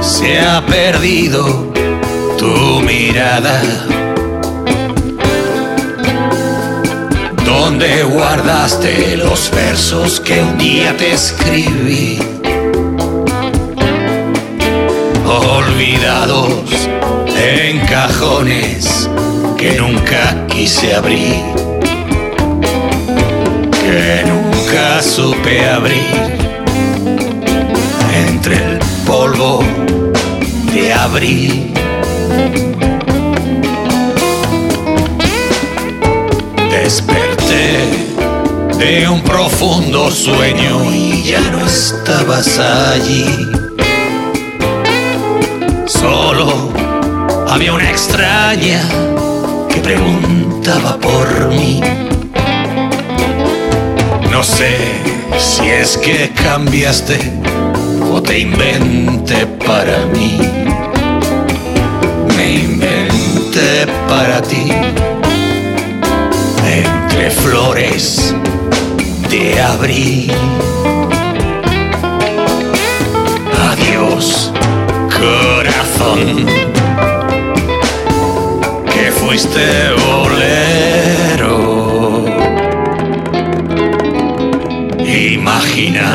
se ha perdido tu mirada. ¿Dónde guardaste los versos que un día te escribí? Olvidados en cajones que nunca quise abrir, que nunca supe abrir de abril. Desperté de un profundo sueño y ya no estabas allí. Solo había una extraña que preguntaba por mí. No sé si es que cambiaste te inventé para mí. Me inventé para ti entre flores de abril. Adiós, corazón, que fuiste bolero. Imagina